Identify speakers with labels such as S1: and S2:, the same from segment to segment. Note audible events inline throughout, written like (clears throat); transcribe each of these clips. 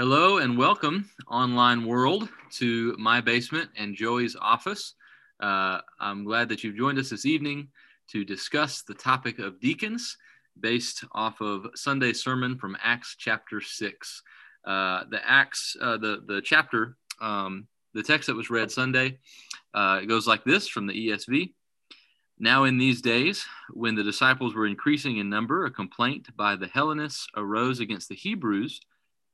S1: Hello and welcome, online world, to my basement and Joey's office. Uh, I'm glad that you've joined us this evening to discuss the topic of deacons based off of Sunday's sermon from Acts chapter 6. Uh, the Acts, uh, the, the chapter, um, the text that was read Sunday, uh, it goes like this from the ESV. Now, in these days, when the disciples were increasing in number, a complaint by the Hellenists arose against the Hebrews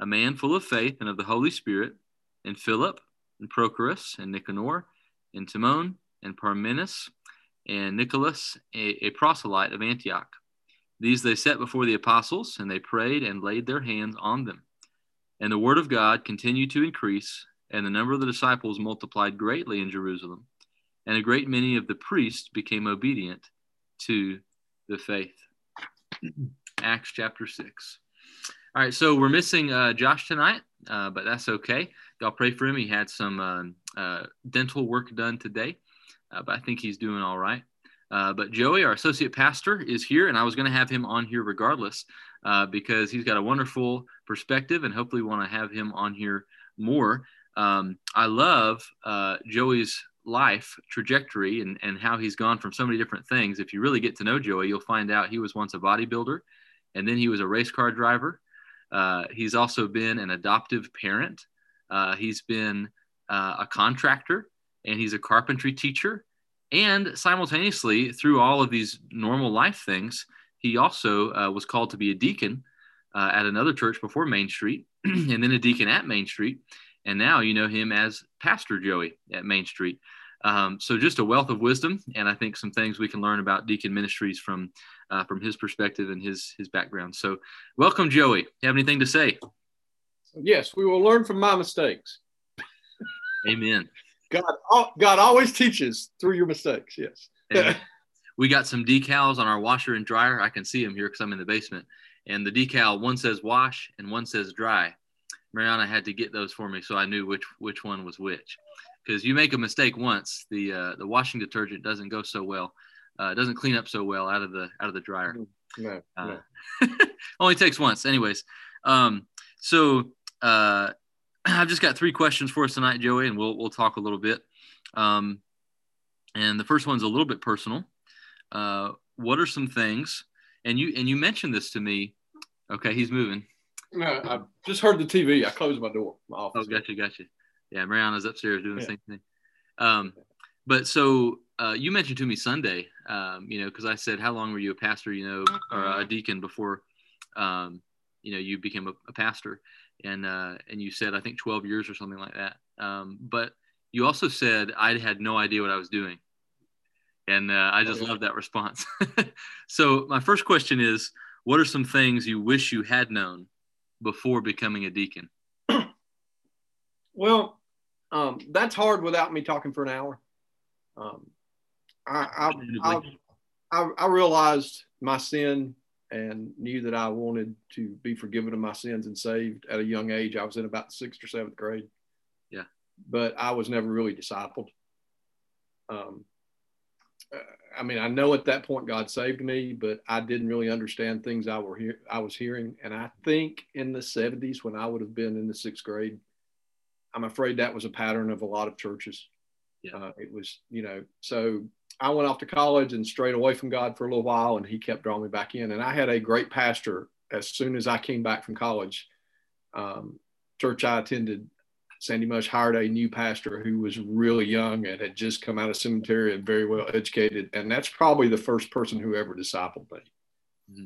S1: a man full of faith and of the Holy Spirit, and Philip, and Prochorus, and Nicanor, and Timon, and Parmenas, and Nicholas, a, a proselyte of Antioch. These they set before the apostles, and they prayed and laid their hands on them. And the word of God continued to increase, and the number of the disciples multiplied greatly in Jerusalem. And a great many of the priests became obedient to the faith. (clears throat) Acts chapter 6. All right, so we're missing uh, Josh tonight, uh, but that's okay. Y'all pray for him. He had some um, uh, dental work done today, uh, but I think he's doing all right. Uh, but Joey, our associate pastor, is here, and I was going to have him on here regardless uh, because he's got a wonderful perspective, and hopefully, want to have him on here more. Um, I love Joey's life trajectory and, and how he's gone from so many different things. If you really get to know Joey, you'll find out he was once a bodybuilder, and then he was a race car driver uh, he's also been an adoptive parent. Uh, he's been uh, a contractor and he's a carpentry teacher. And simultaneously, through all of these normal life things, he also uh, was called to be a deacon uh, at another church before Main Street, (clears throat) and then a deacon at Main Street. And now you know him as Pastor Joey at Main Street. Um, so just a wealth of wisdom, and I think some things we can learn about deacon ministries from uh, from his perspective and his his background. So, welcome, Joey. You have anything to say?
S2: Yes, we will learn from my mistakes.
S1: Amen.
S2: God, God always teaches through your mistakes. Yes.
S1: we got some decals on our washer and dryer. I can see them here because I'm in the basement. And the decal, one says wash and one says dry. Mariana had to get those for me, so I knew which which one was which because you make a mistake once, the uh, the washing detergent doesn't go so well. Uh, it doesn't clean up so well out of the out of the dryer.
S2: Mm-hmm. No, uh,
S1: no. (laughs) only takes once, anyways. Um, so uh, (clears throat) I've just got three questions for us tonight, Joey, and we'll we'll talk a little bit. Um, and the first one's a little bit personal. Uh, what are some things? And you and you mentioned this to me. Okay, he's moving.
S2: No, I just heard the TV. I closed my door. My office.
S1: Oh, gotcha, gotcha. Yeah, Mariana's upstairs doing the yeah. same thing. Um, but so uh, you mentioned to me Sunday, um, you know, because I said, how long were you a pastor, you know, or a deacon before, um, you know, you became a, a pastor, and uh, and you said I think 12 years or something like that. Um, but you also said I had no idea what I was doing, and uh, I just oh, yeah. love that response. (laughs) so my first question is, what are some things you wish you had known before becoming a deacon? (clears throat)
S2: Well, um, that's hard without me talking for an hour. Um, I, I, I, I, realized my sin and knew that I wanted to be forgiven of my sins and saved at a young age. I was in about sixth or seventh grade.
S1: Yeah.
S2: But I was never really discipled. Um, I mean, I know at that point God saved me, but I didn't really understand things I were here I was hearing. And I think in the 70s, when I would have been in the sixth grade, I'm afraid that was a pattern of a lot of churches.
S1: Yeah.
S2: Uh, it was, you know, so I went off to college and strayed away from God for a little while, and He kept drawing me back in. And I had a great pastor as soon as I came back from college. Um, church I attended, Sandy Mush hired a new pastor who was really young and had just come out of seminary and very well educated. And that's probably the first person who ever discipled me. Mm-hmm.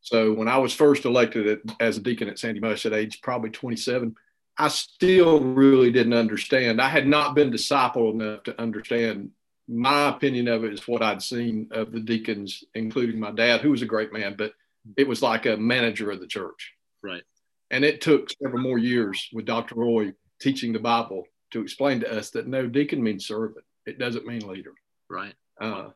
S2: So when I was first elected at, as a deacon at Sandy Mush at age probably 27, I still really didn't understand. I had not been discipled enough to understand. My opinion of it is what I'd seen of the deacons, including my dad, who was a great man, but it was like a manager of the church.
S1: Right.
S2: And it took several more years with Dr. Roy teaching the Bible to explain to us that no, deacon means servant. It doesn't mean leader.
S1: Right.
S2: Uh,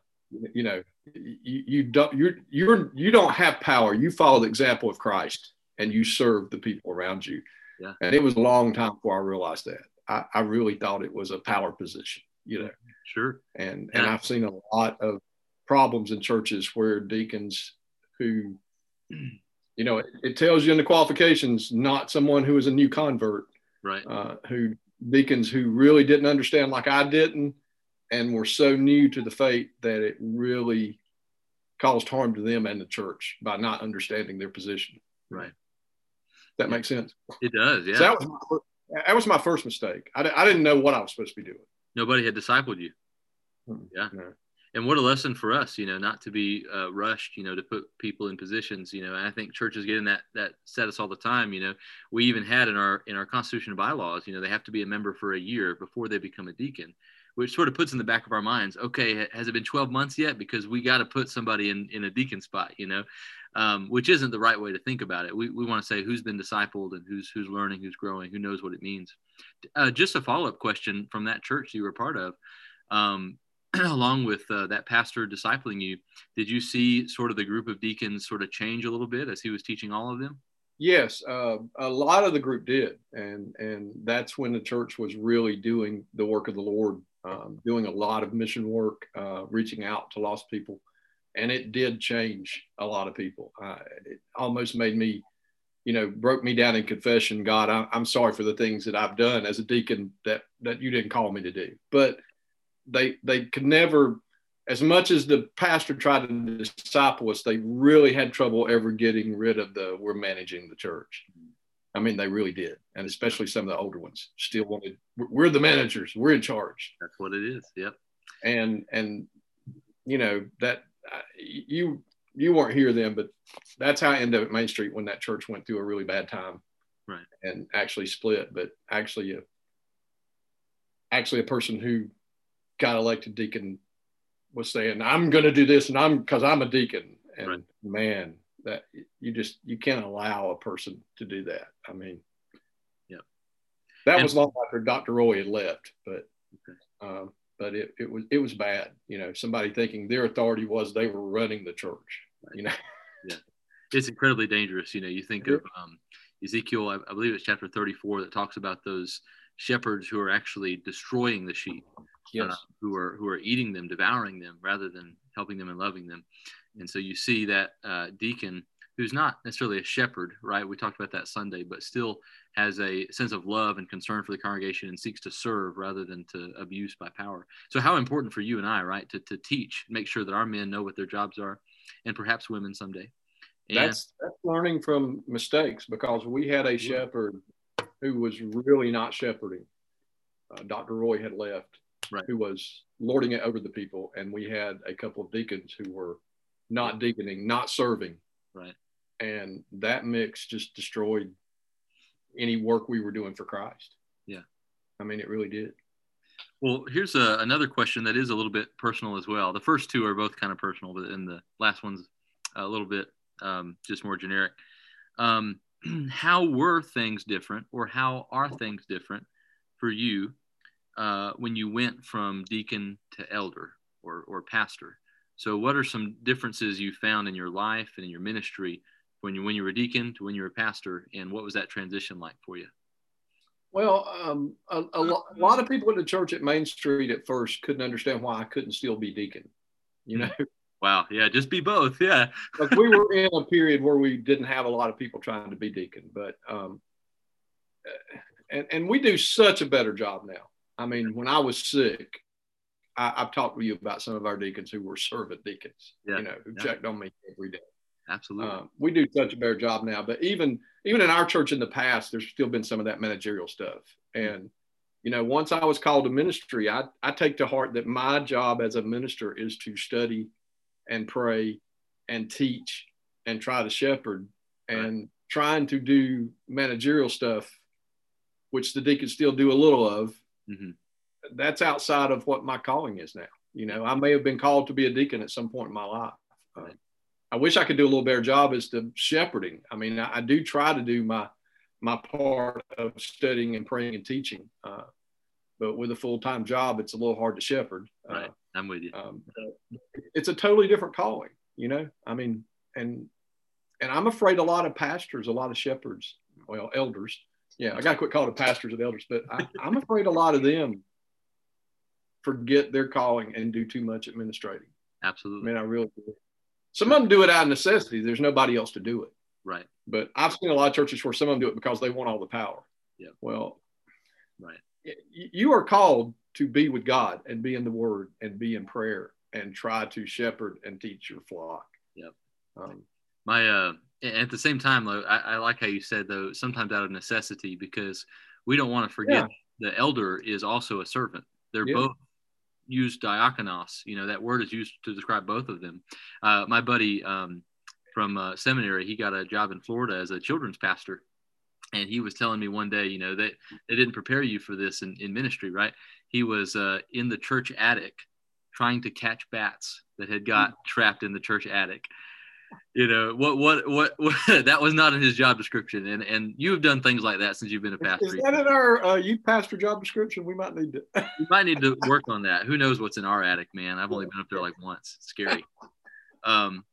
S2: you know, you, you don't you're you're you don't have power. You follow the example of Christ and you serve the people around you.
S1: Yeah.
S2: And it was a long time before I realized that. I, I really thought it was a power position, you know.
S1: Sure.
S2: And and I've seen a lot of problems in churches where deacons who you know, it, it tells you in the qualifications, not someone who is a new convert,
S1: right?
S2: Uh, who deacons who really didn't understand like I didn't, and were so new to the faith that it really caused harm to them and the church by not understanding their position.
S1: Right.
S2: That makes sense.
S1: It does. Yeah.
S2: So that was my, that was my first mistake. I, I didn't know what I was supposed to be doing.
S1: Nobody had discipled you.
S2: Hmm.
S1: Yeah.
S2: No.
S1: And what a lesson for us, you know, not to be uh, rushed, you know, to put people in positions, you know. And I think churches get in that that status all the time. You know, we even had in our in our constitution bylaws, you know, they have to be a member for a year before they become a deacon which sort of puts in the back of our minds, okay, has it been 12 months yet? Because we got to put somebody in, in a deacon spot, you know, um, which isn't the right way to think about it. We, we want to say who's been discipled and who's, who's learning, who's growing, who knows what it means. Uh, just a follow-up question from that church you were part of, um, (clears throat) along with uh, that pastor discipling you, did you see sort of the group of deacons sort of change a little bit as he was teaching all of them?
S2: Yes, uh, a lot of the group did, and and that's when the church was really doing the work of the Lord um, doing a lot of mission work, uh, reaching out to lost people. And it did change a lot of people. Uh, it almost made me, you know, broke me down in confession. God, I, I'm sorry for the things that I've done as a deacon that that you didn't call me to do. But they they could never, as much as the pastor tried to disciple us, they really had trouble ever getting rid of the we're managing the church. I mean, they really did, and especially some of the older ones still wanted. We're the managers. We're in charge.
S1: That's what it is. Yep.
S2: And and you know that uh, you you weren't here then, but that's how I ended up at Main Street when that church went through a really bad time,
S1: right?
S2: And actually split. But actually, a, actually a person who got elected deacon was saying, "I'm going to do this, and I'm because I'm a deacon." And right. man, that you just you can't allow a person to do that. I mean,
S1: yeah,
S2: that and, was long after Dr. Roy had left, but okay. um, but it, it was it was bad. You know, somebody thinking their authority was they were running the church. You know, (laughs)
S1: yeah, it's incredibly dangerous. You know, you think of um, Ezekiel, I, I believe it's chapter 34 that talks about those shepherds who are actually destroying the sheep.
S2: Yes.
S1: Uh, who are who are eating them, devouring them, rather than helping them and loving them. And so you see that uh, deacon who's not necessarily a shepherd, right? We talked about that Sunday, but still has a sense of love and concern for the congregation and seeks to serve rather than to abuse by power. So, how important for you and I, right, to, to teach, make sure that our men know what their jobs are, and perhaps women someday.
S2: And that's, that's learning from mistakes because we had a shepherd who was really not shepherding. Uh, Dr. Roy had left,
S1: right.
S2: who was lording it over the people, and we had a couple of deacons who were not deaconing, not serving.
S1: Right.
S2: And that mix just destroyed any work we were doing for Christ.
S1: Yeah.
S2: I mean, it really did.
S1: Well, here's a, another question that is a little bit personal as well. The first two are both kind of personal, but then the last one's a little bit um, just more generic. Um, (clears throat) how were things different, or how are things different for you uh, when you went from deacon to elder or, or pastor? So, what are some differences you found in your life and in your ministry when you when you were a deacon to when you were a pastor, and what was that transition like for you?
S2: Well, um, a, a, lo- a, lot of people in the church at Main Street at first couldn't understand why I couldn't still be deacon. You know. (laughs)
S1: Wow. Yeah. Just be both. (laughs) Yeah.
S2: like we were in a period where we didn't have a lot of people trying to be deacon, but um, and and we do such a better job now. I mean, when I was sick, I, have talked to you about some of our deacons who were servant deacons,
S1: yeah.
S2: you know, who
S1: yeah.
S2: checked on me every day.
S1: Absolutely.
S2: Um, we do such a better job now, but even even in our church in the past, there's still been some of that managerial stuff. And you know, once I was called to ministry, I, I take to heart that my job as a minister is to study and pray and teach and try to shepherd and right. trying to do managerial stuff, which the deacons still do a little of.
S1: Mm-hmm
S2: that's outside of what my calling is now. You know, I may have been called to be a deacon at some point in my life. Uh, I wish I could do a little better job as to shepherding. I mean, I, I, do try to do my my part of studying and praying and teaching. Uh, but with a full time job, it's a little hard to shepherd.
S1: Uh, I'm with you. Um,
S2: it's a totally different calling, you know. I mean, and and I'm afraid a lot of pastors, a lot of shepherds, well, elders. Yeah, I got to quit calling them pastors and elders, but I, I'm afraid a lot of them forget their calling and do too much administrating.
S1: Absolutely.
S2: I mean, I really do. Some of them do it out of necessity. There's nobody else to do it.
S1: Right.
S2: But I've seen a lot of churches where some of them do it because they want all the power.
S1: Yeah.
S2: Well,
S1: right.
S2: You are called to be with God and be in the Word and be in prayer and try to shepherd and teach your flock.
S1: Yep. Um, My uh, at the same time though, I, I, like how you said though sometimes out of necessity because we don't want to forget yeah. the elder is also a servant. They're yeah. both used diakonos. You know that word is used to describe both of them. Uh, my buddy um, from uh, seminary, he got a job in Florida as a children's pastor, and he was telling me one day, you know, that they didn't prepare you for this in, in ministry, right? He was uh, in the church attic trying to catch bats that had got trapped in the church attic you know what, what what (laughs) what, that was not in his job description. And and you have done things like that since you've been a pastor
S2: is that in our uh, youth pastor job description? We might need to (laughs)
S1: you might need to work on that. Who knows what's in our attic man? I've only been up there like once. It's scary. Um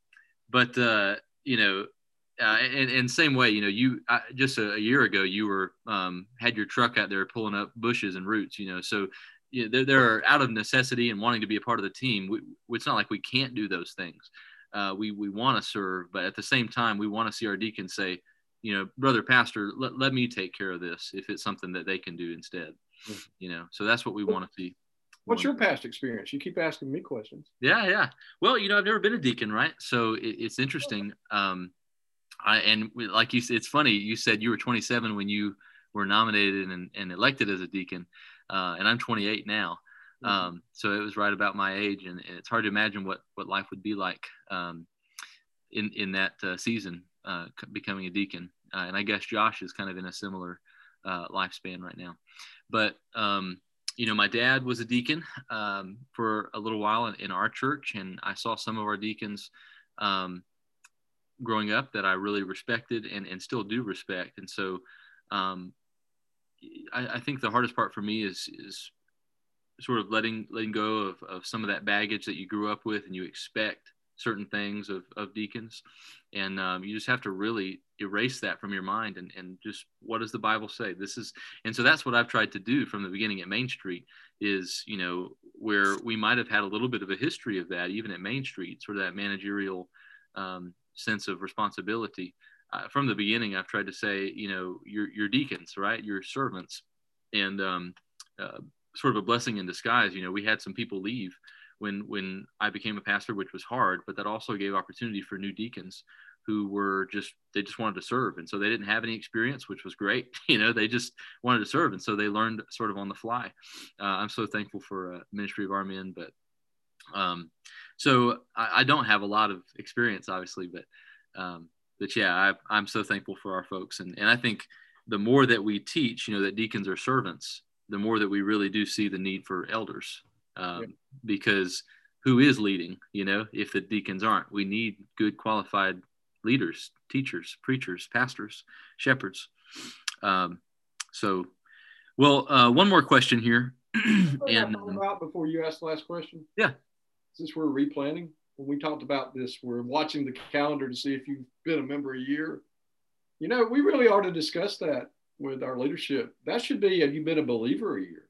S1: but uh you know uh, and, and same way, you know, you uh, just a, a, year ago, you were um, had your truck out there pulling up bushes and roots, you know. So you know, they're, they're out of necessity and wanting to be a part of the team. We, it's not like we can't do those things uh, we we want to serve, but at the same time, we want to see our deacons say, you know, brother pastor, let, let me take care of this if it's something that they can do instead. Mm-hmm. You know, so that's what we want to see.
S2: What's your past experience? You keep asking me questions.
S1: Yeah, yeah. Well, you know, I've never been a deacon, right? So it, it's interesting. Um, I, and like you said, it's funny. You said you were 27 when you were nominated and, and elected as a deacon, uh, and I'm 28 now. Mm-hmm. Um, so it was right about my age, and, and, it's hard to imagine what what life would be like um, in in that uh, season, uh, becoming a deacon. Uh, and I guess Josh is kind of in a similar uh, lifespan right now. But um, you know, my dad was a deacon um, for a little while in, in, our church, and I saw some of our deacons um, growing up that I really respected and, and still do respect. And so um, I, I, think the hardest part for me is is sort of letting letting go of, of some of that baggage that you grew up with and you expect certain things of, of deacons. And um, you just have to really erase that from your mind and, and just what does the bible say? This is and so that's what i've tried to do from the beginning at main street is you know where we might have had a little bit of a history of that even at main street sort of that managerial um, sense of responsibility. Uh, from the beginning i've tried to say you know you're, you're deacons right? You're servants. And um, uh, sort of a blessing in disguise. You know, we had some people leave when when I became a pastor, which was hard, but that also gave opportunity for new deacons who were just they just wanted to serve, and so they didn't have any experience, which was great. (laughs) You know, they just wanted to serve, and so they learned sort of on the fly. Uh, I'm so thankful for uh, Ministry of Our Men, but um, so I, I, don't have a lot of experience, obviously, but um, but yeah, I, I'm so thankful for our folks, and and I think the more that we teach, you know, that deacons are servants the more that we really do see the need for elders um, yeah. because who is leading you know? If the deacons aren't we need good qualified leaders teachers preachers pastors shepherds. Um, so well uh, one more question here.
S2: And about before you ask the last question.
S1: Yeah.
S2: Since we're replanning when we talked about this we're watching the calendar to see if you've been a member a year. You know we really ought to discuss that with our leadership. That should be have you been a believer a year?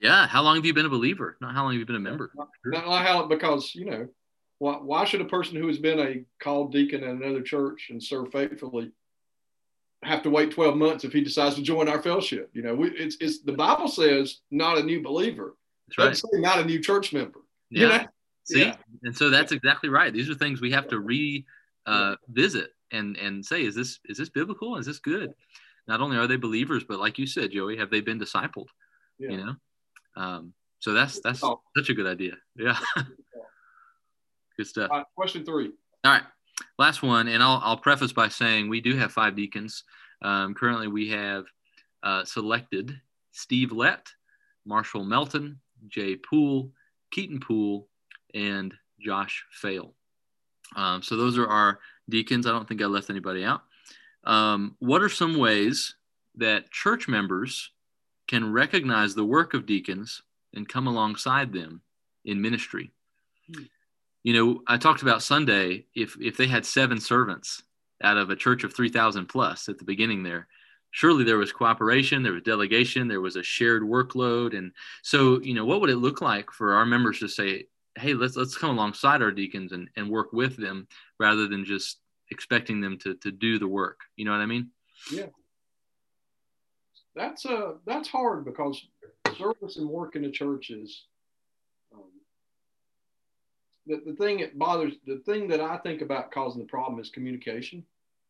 S1: Yeah. How long have you been a believer? Not how long have you been a member?
S2: Not, not how because you know why, why should a person who has been a called deacon at another church and served faithfully have to wait 12 months if he decides to join our fellowship? You know, we, it's, it's the Bible says not a new believer. That's right. not a new church member.
S1: Yeah. You know? See, yeah. and so that's exactly right. These are things we have to revisit uh, and and say, is this is this biblical? Is this good? Not only are they believers, but like you said, Joey, have they been discipled? Yeah. You know, um, so that's that's oh. such a good idea. Yeah, good stuff.
S2: question three.
S1: All right, last one, and I'll I'll preface by saying we do have five deacons. Um, currently, we have uh, selected Steve Lett, Marshall Melton, Jay Poole, Keaton Poole, and Josh Fail. Um, so those are our deacons. I don't think I left anybody out. Um, what are some ways that church members can recognize the work of deacons and come alongside them in ministry? Hmm. You know, I talked about Sunday. If if they had seven servants out of a church of three thousand plus at the beginning there, surely there was cooperation, there was delegation, there was a shared workload, and so you know, what would it look like for our members to say, "Hey, let's let's come alongside our deacons and and work with them," rather than just expecting them to to do the work. You know what I mean?
S2: Yeah. That's uh that's hard because service and work in the church is um, the, the thing that bothers the thing that I think about causing the problem is communication.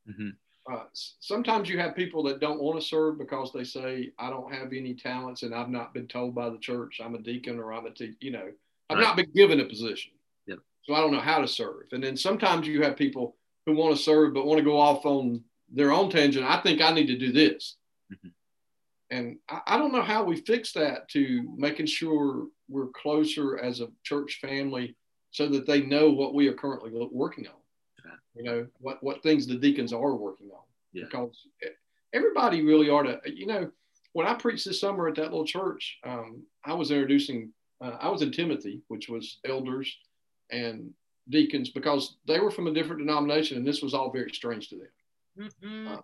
S2: Mm-hmm. Uh, sometimes you have people that don't want to serve because they say I don't have any talents and I've not been told by the church I'm a deacon or I'm a te-, you know I've right. not been given a position.
S1: Yep.
S2: So I don't know how to serve. And then sometimes you have people who want to serve but want to go off on their own tangent. I think I need to do this. Mm-hmm. And I, I, don't know how we fix that to making sure we're closer as a church family so that they know what we are currently working on. Yeah. You know, what, what things the deacons are working on.
S1: Yeah.
S2: Because everybody really ought to, you know, when I preached this summer at that little church, um, I was introducing, uh, I was in Timothy, which was elders and deacons because they were from a different denomination and this was all very strange to them. Mm-hmm. Uh,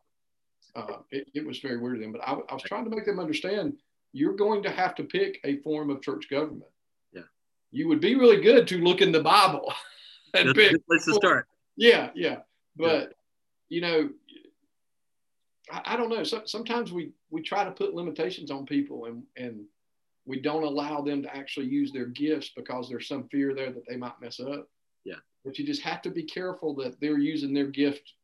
S2: uh, it, it, was very weird to them, but I, I, was trying to make them understand you're going to have to pick a form of church government.
S1: Yeah.
S2: You would be really good to look in the Bible (laughs)
S1: and That's pick. Place to start.
S2: Yeah, yeah. But, yeah. you know, I, I don't know. So, sometimes we, we try to put limitations on people and, and we don't allow them to actually use their gifts because there's some fear there that they might mess up. But you just have to be careful that they're using their gift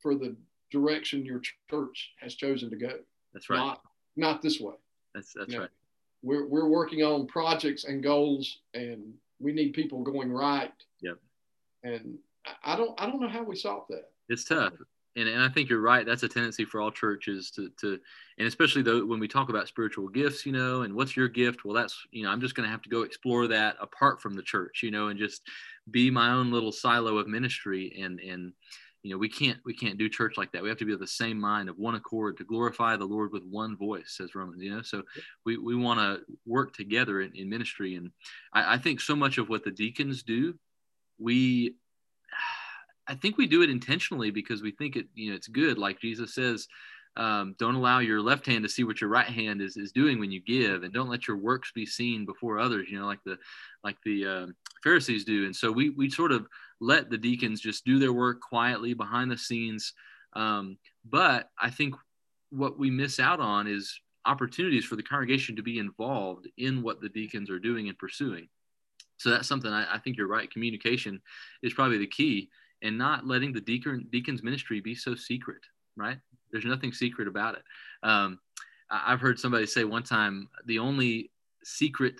S2: for the direction your church has chosen to go.
S1: That's right.
S2: Not, not this way.
S1: That's that's you know, right.
S2: We're we're working on projects and goals, and we need people going right.
S1: Yep.
S2: And I don't I don't know how we solve that.
S1: It's tough. And, and I think you're right. That's a tendency for all churches to, to and especially though when we talk about spiritual gifts, you know, and what's your gift? Well, that's you know, I'm just going to have to go explore that apart from the church, you know, and just be my own little silo of ministry. And and you know we can't we can't do church like that we have to be of the same mind of one accord to glorify the lord with one voice says romans you know so we, we want to work together in, in ministry and I, I, think so much of what the deacons do we i think we do it intentionally because we think it you know it's good. Like jesus says um, don't allow your left hand to see what your right hand is, is doing when you give and don't let your works be seen before others you know like the like the uh, pharisees do. And so we we sort of let the deacons just do their work quietly behind the scenes. Um, but i think what we miss out on is opportunities for the congregation to be involved in what the deacons are doing and pursuing. So that's something I, I think you're right. Communication is probably the key and not letting the deacon deacon's ministry be so secret right there's nothing secret about it. Um, I've heard somebody say one time the only secret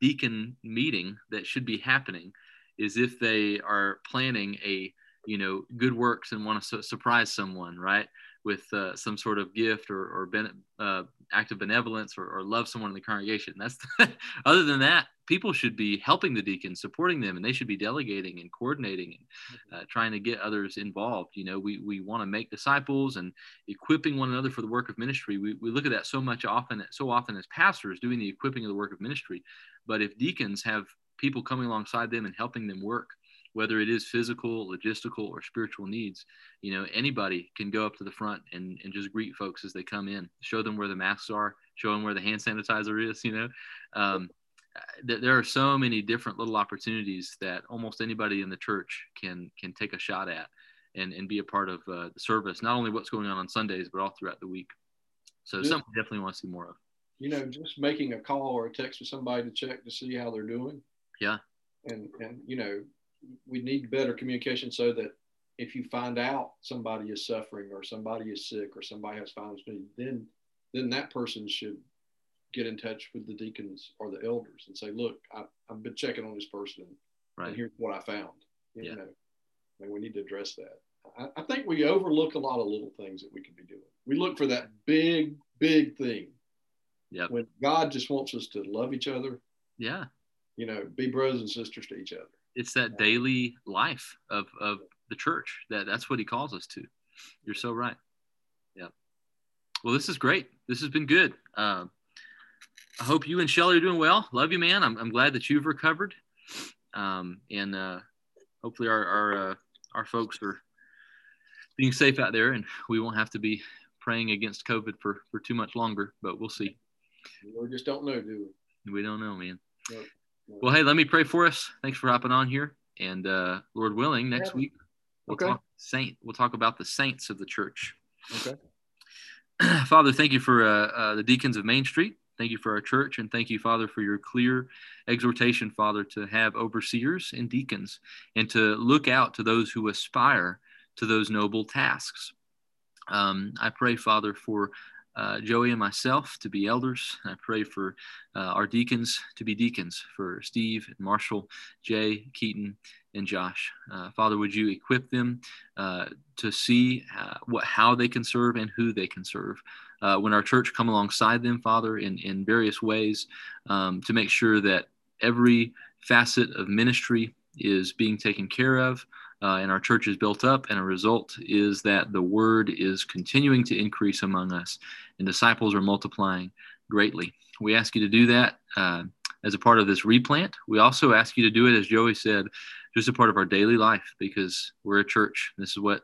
S1: deacon meeting that should be happening is if they are planning a you know good works and want to su- surprise someone right with uh, some sort of gift or, or ben- uh, act of benevolence or, or, love someone in the congregation. That's the, (laughs) other than that, people should be helping the deacons, supporting them, and they should be delegating and coordinating and mm-hmm. uh, trying to get others involved. You know, we, we want to make disciples and equipping one another for the work of ministry. We, we look at that so much often, so often as pastors doing the equipping of the work of ministry. But if deacons have people coming alongside them and helping them work, whether it is physical, logistical, or spiritual needs, you know, anybody can go up to the front and, and just greet folks as they come in, show them where the masks are, show them where the hand sanitizer is, you know. Um, th- there are so many different little opportunities that almost anybody in the church can can take a shot at and, and be a part of uh, the service, not only what's going on on Sundays, but all throughout the week. So just, something definitely want to see more of.
S2: You know, just making a call or a text with somebody to check to see how they're doing.
S1: Yeah.
S2: And, and you know, we need better communication so that if you find out somebody is suffering or somebody is sick or somebody has financial need, then then that person should get in touch with the deacons or the elders and say, look, I, have been checking on this person
S1: right.
S2: and here's what I found. You
S1: yeah.
S2: know, and we need to address that. I, I think we overlook a lot of little things that we could be doing. We look for that big, big thing.
S1: Yeah.
S2: When God just wants us to love each other.
S1: Yeah.
S2: You know, be brothers and sisters to each other
S1: it's that daily life of, of the church that that's what he calls us to you're so right yeah Well, this is great. This has been good. Uh, I hope you and Shelly are doing well. Love you, man. I'm, I'm glad that you've recovered. Um, and uh, hopefully our, our, uh, our folks are being safe out there and we won't have to be praying against COVID for, for too much longer, but we'll see.
S2: We just don't know, do
S1: we? We don't know, man. Nope. Well, hey, let me pray for us. Thanks for hopping on here. And uh, Lord willing, next yeah. week we'll okay. talk saint. We'll talk about the saints of the church.
S2: Okay. (clears throat)
S1: Father, thank you for uh, uh, the deacons of Main Street. Thank you for our church, and thank you, Father, for your clear exhortation, Father, to have overseers and deacons and to look out to those who aspire to those noble tasks. Um, I pray, Father, for uh, Joey and myself to be elders. I pray for uh, our deacons to be deacons, for Steve and Marshall, Jay, Keaton, and Josh. Uh, Father, would you equip them uh, to see uh, what, how they can serve and who they can serve? Uh, when our church come alongside them, Father, in, in various ways um, to make sure that every facet of ministry is being taken care of uh, and our church is built up. And a result is that the word is continuing to increase among us, and disciples are multiplying greatly. We ask you to do that uh, as a part of this replant. We also ask you to do it, as Joey said, just a part of our daily life because we're a church. This is what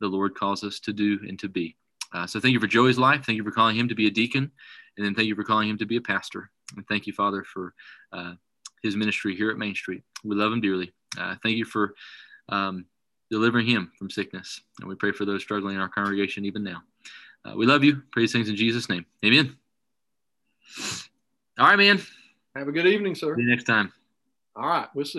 S1: the Lord calls us to do and to be. Uh, so thank you for Joey's life. Thank you for calling him to be a deacon. And then thank you for calling him to be a pastor. And thank you, Father, for uh, his ministry here at Main Street. We love him dearly. Uh, thank you for um, delivering him from sickness. And we pray for those struggling in our congregation even now. Uh, we love you. Praise things in Jesus' name. Amen. All right, man.
S2: Have a good evening, sir.
S1: See you next time.
S2: All right. We'll see.